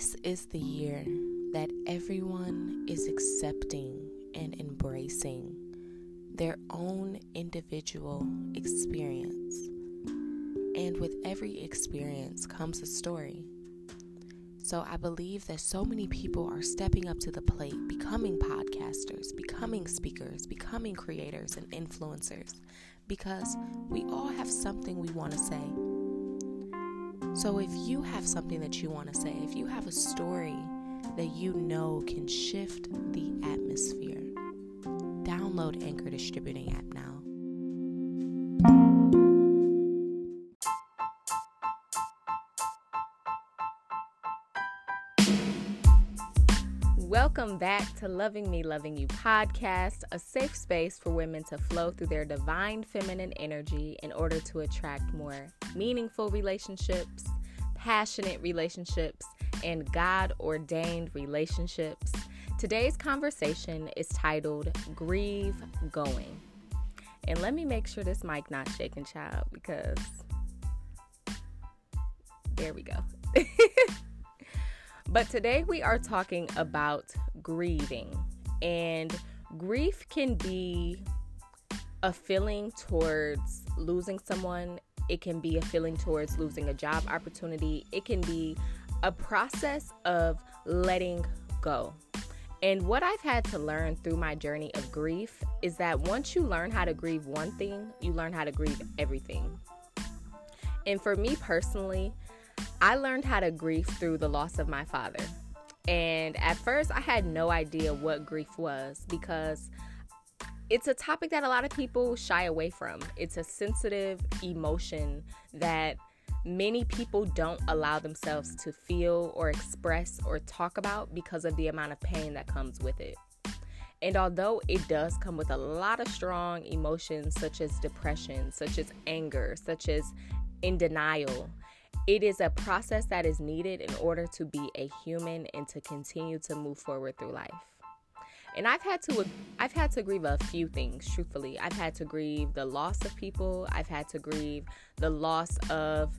This is the year that everyone is accepting and embracing their own individual experience. And with every experience comes a story. So I believe that so many people are stepping up to the plate, becoming podcasters, becoming speakers, becoming creators and influencers, because we all have something we want to say. So if you have something that you want to say, if you have a story that you know can shift the atmosphere, download Anchor Distributing app now. Welcome back to Loving Me, Loving You podcast, a safe space for women to flow through their divine feminine energy in order to attract more meaningful relationships, passionate relationships, and God ordained relationships. Today's conversation is titled Grieve Going. And let me make sure this mic not shaking, child, because there we go. But today we are talking about grieving. And grief can be a feeling towards losing someone, it can be a feeling towards losing a job opportunity, it can be a process of letting go. And what I've had to learn through my journey of grief is that once you learn how to grieve one thing, you learn how to grieve everything. And for me personally, I learned how to grieve through the loss of my father. And at first, I had no idea what grief was because it's a topic that a lot of people shy away from. It's a sensitive emotion that many people don't allow themselves to feel or express or talk about because of the amount of pain that comes with it. And although it does come with a lot of strong emotions, such as depression, such as anger, such as in denial, it is a process that is needed in order to be a human and to continue to move forward through life. And I've had to I've had to grieve a few things, truthfully. I've had to grieve the loss of people, I've had to grieve the loss of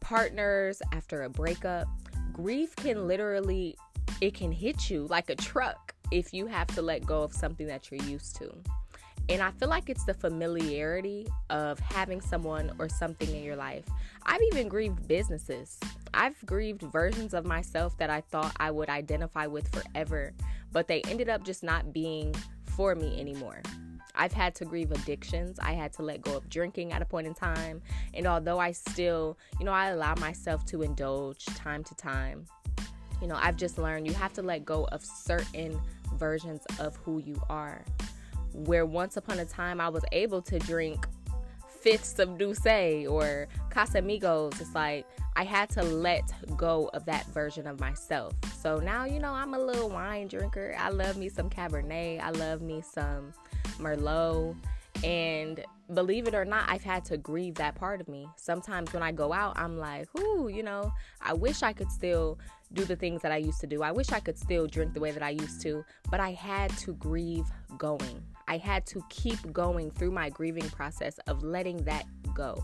partners after a breakup. Grief can literally it can hit you like a truck if you have to let go of something that you're used to. And I feel like it's the familiarity of having someone or something in your life. I've even grieved businesses. I've grieved versions of myself that I thought I would identify with forever, but they ended up just not being for me anymore. I've had to grieve addictions. I had to let go of drinking at a point in time. And although I still, you know, I allow myself to indulge time to time, you know, I've just learned you have to let go of certain versions of who you are where once upon a time I was able to drink fifths of D'usse or Casamigos. It's like I had to let go of that version of myself. So now, you know, I'm a little wine drinker. I love me some Cabernet. I love me some Merlot. And believe it or not, I've had to grieve that part of me. Sometimes when I go out, I'm like, ooh, you know, I wish I could still do the things that I used to do. I wish I could still drink the way that I used to, but I had to grieve going. I had to keep going through my grieving process of letting that go.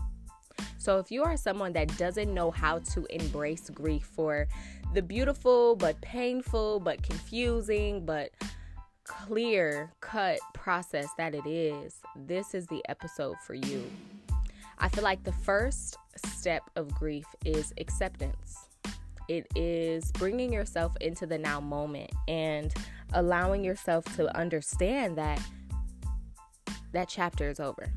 So, if you are someone that doesn't know how to embrace grief for the beautiful but painful but confusing but clear cut process that it is, this is the episode for you. I feel like the first step of grief is acceptance. It is bringing yourself into the now moment and allowing yourself to understand that that chapter is over.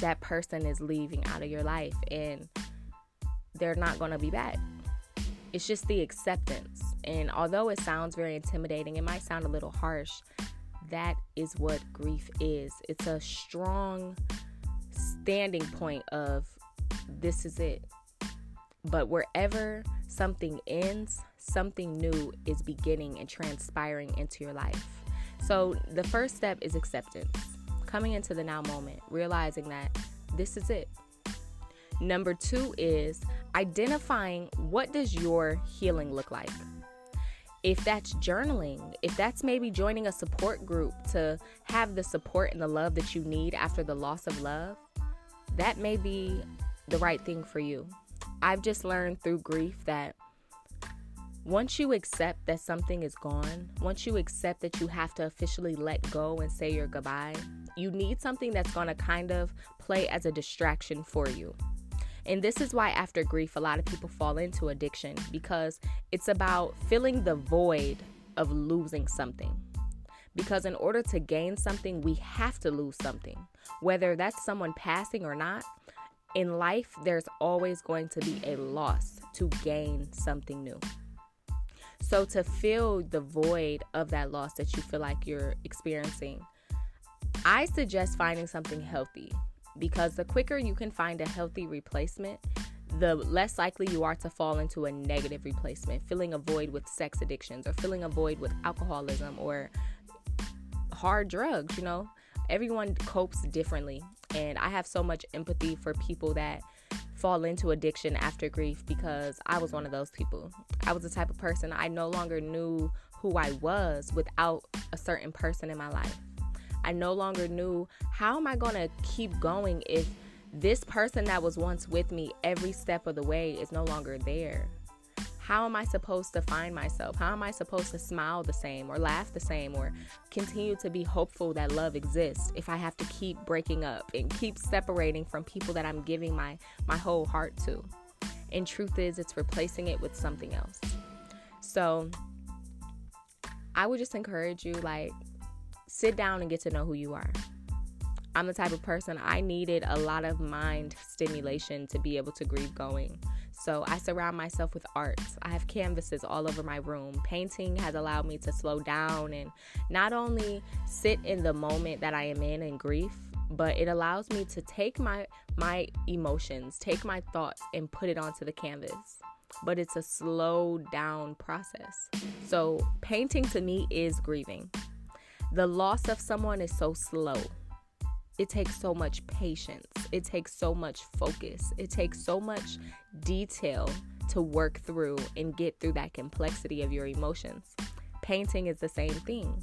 That person is leaving out of your life and they're not going to be back. It's just the acceptance. And although it sounds very intimidating, it might sound a little harsh. That is what grief is. It's a strong standing point of this is it. But wherever something ends, something new is beginning and transpiring into your life. So the first step is acceptance, coming into the now moment, realizing that this is it. Number two is identifying what does your healing look like. If that's journaling, if that's maybe joining a support group to have the support and the love that you need after the loss of love, that may be the right thing for you. I've just learned through grief that once you accept that something is gone, once you accept that you have to officially let go and say your goodbye, you need something that's going to kind of play as a distraction for you. And this is why, after grief, a lot of people fall into addiction because it's about filling the void of losing something. Because in order to gain something, we have to lose something. Whether that's someone passing or not, in life, there's always going to be a loss to gain something new. So, to fill the void of that loss that you feel like you're experiencing, I suggest finding something healthy because the quicker you can find a healthy replacement, the less likely you are to fall into a negative replacement, filling a void with sex addictions or filling a void with alcoholism or hard drugs, you know. Everyone copes differently, and I have so much empathy for people that fall into addiction after grief because I was one of those people. I was the type of person I no longer knew who I was without a certain person in my life. I no longer knew how am I going to keep going if this person that was once with me every step of the way is no longer there. How am I supposed to find myself? How am I supposed to smile the same or laugh the same or continue to be hopeful that love exists if I have to keep breaking up and keep separating from people that I'm giving my my whole heart to? And truth is it's replacing it with something else. So I would just encourage you like sit down and get to know who you are. I'm the type of person I needed a lot of mind stimulation to be able to grieve going. So I surround myself with art. I have canvases all over my room. Painting has allowed me to slow down and not only sit in the moment that I am in in grief, but it allows me to take my my emotions, take my thoughts and put it onto the canvas. But it's a slow down process. So painting to me is grieving. The loss of someone is so slow it takes so much patience. It takes so much focus. It takes so much detail to work through and get through that complexity of your emotions. Painting is the same thing.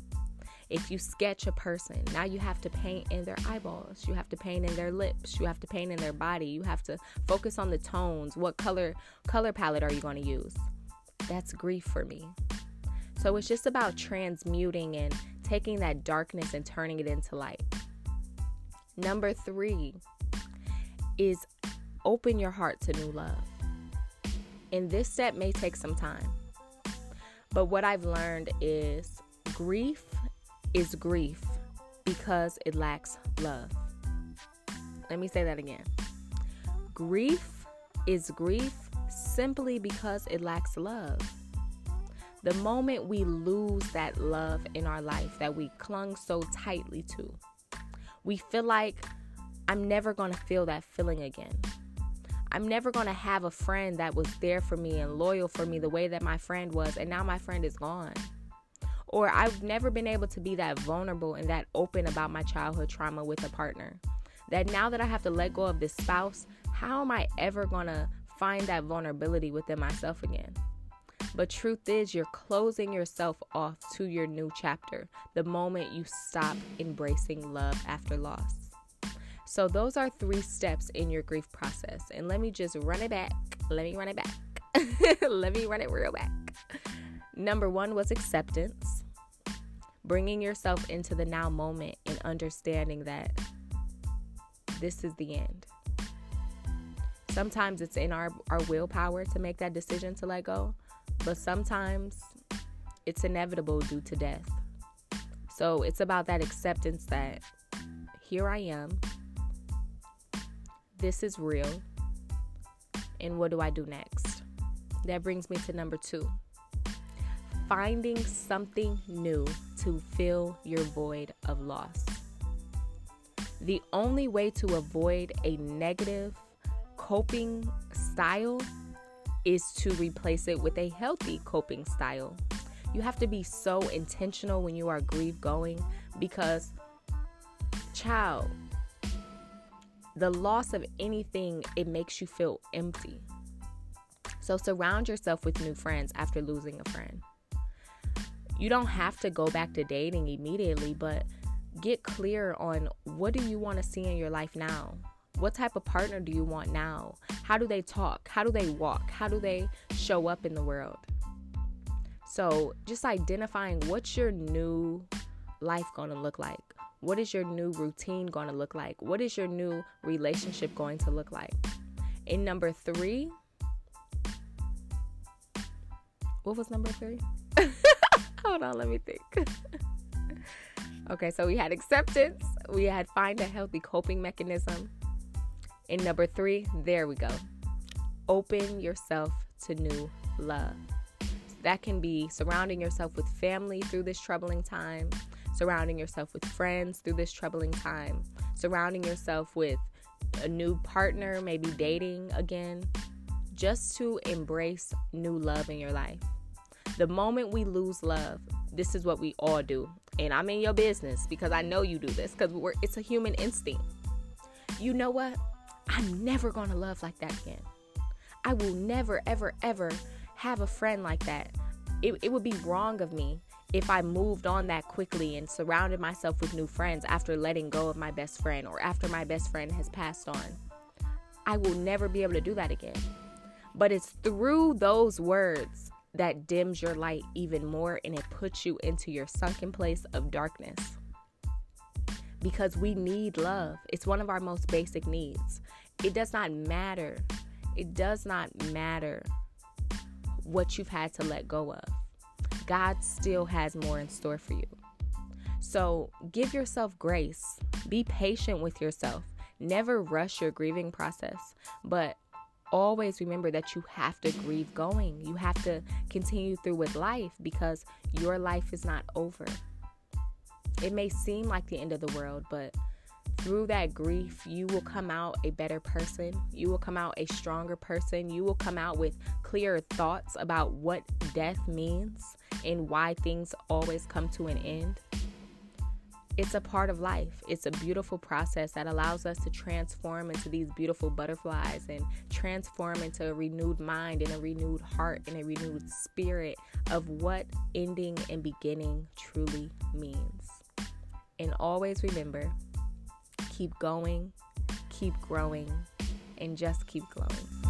If you sketch a person, now you have to paint in their eyeballs, you have to paint in their lips, you have to paint in their body, you have to focus on the tones. What color color palette are you going to use? That's grief for me. So it's just about transmuting and taking that darkness and turning it into light. Number three is open your heart to new love. And this step may take some time. But what I've learned is grief is grief because it lacks love. Let me say that again. Grief is grief simply because it lacks love. The moment we lose that love in our life that we clung so tightly to, we feel like I'm never going to feel that feeling again. I'm never going to have a friend that was there for me and loyal for me the way that my friend was, and now my friend is gone. Or I've never been able to be that vulnerable and that open about my childhood trauma with a partner. That now that I have to let go of this spouse, how am I ever going to find that vulnerability within myself again? But truth is, you're closing yourself off to your new chapter the moment you stop embracing love after loss. So, those are three steps in your grief process. And let me just run it back. Let me run it back. let me run it real back. Number one was acceptance, bringing yourself into the now moment and understanding that this is the end. Sometimes it's in our, our willpower to make that decision to let go, but sometimes it's inevitable due to death. So it's about that acceptance that here I am, this is real, and what do I do next? That brings me to number two finding something new to fill your void of loss. The only way to avoid a negative coping style is to replace it with a healthy coping style. You have to be so intentional when you are grief going because, child, the loss of anything, it makes you feel empty. So surround yourself with new friends after losing a friend. You don't have to go back to dating immediately, but get clear on what do you want to see in your life now? What type of partner do you want now? How do they talk? How do they walk? How do they show up in the world? So, just identifying what's your new life going to look like? What is your new routine going to look like? What is your new relationship going to look like? In number three, what was number three? Hold on, let me think. okay, so we had acceptance, we had find a healthy coping mechanism. In number three, there we go. Open yourself to new love. That can be surrounding yourself with family through this troubling time, surrounding yourself with friends through this troubling time, surrounding yourself with a new partner, maybe dating again, just to embrace new love in your life. The moment we lose love, this is what we all do. And I'm in your business because I know you do this because it's a human instinct. You know what? I'm never going to love like that again. I will never, ever, ever have a friend like that. It, it would be wrong of me if I moved on that quickly and surrounded myself with new friends after letting go of my best friend or after my best friend has passed on. I will never be able to do that again. But it's through those words that dims your light even more and it puts you into your sunken place of darkness. Because we need love, it's one of our most basic needs. It does not matter. It does not matter what you've had to let go of. God still has more in store for you. So give yourself grace. Be patient with yourself. Never rush your grieving process, but always remember that you have to grieve going. You have to continue through with life because your life is not over. It may seem like the end of the world, but through that grief, you will come out a better person. You will come out a stronger person. You will come out with clearer thoughts about what death means and why things always come to an end. It's a part of life. It's a beautiful process that allows us to transform into these beautiful butterflies and transform into a renewed mind and a renewed heart and a renewed spirit of what ending and beginning truly means. And always remember keep going, keep growing, and just keep glowing.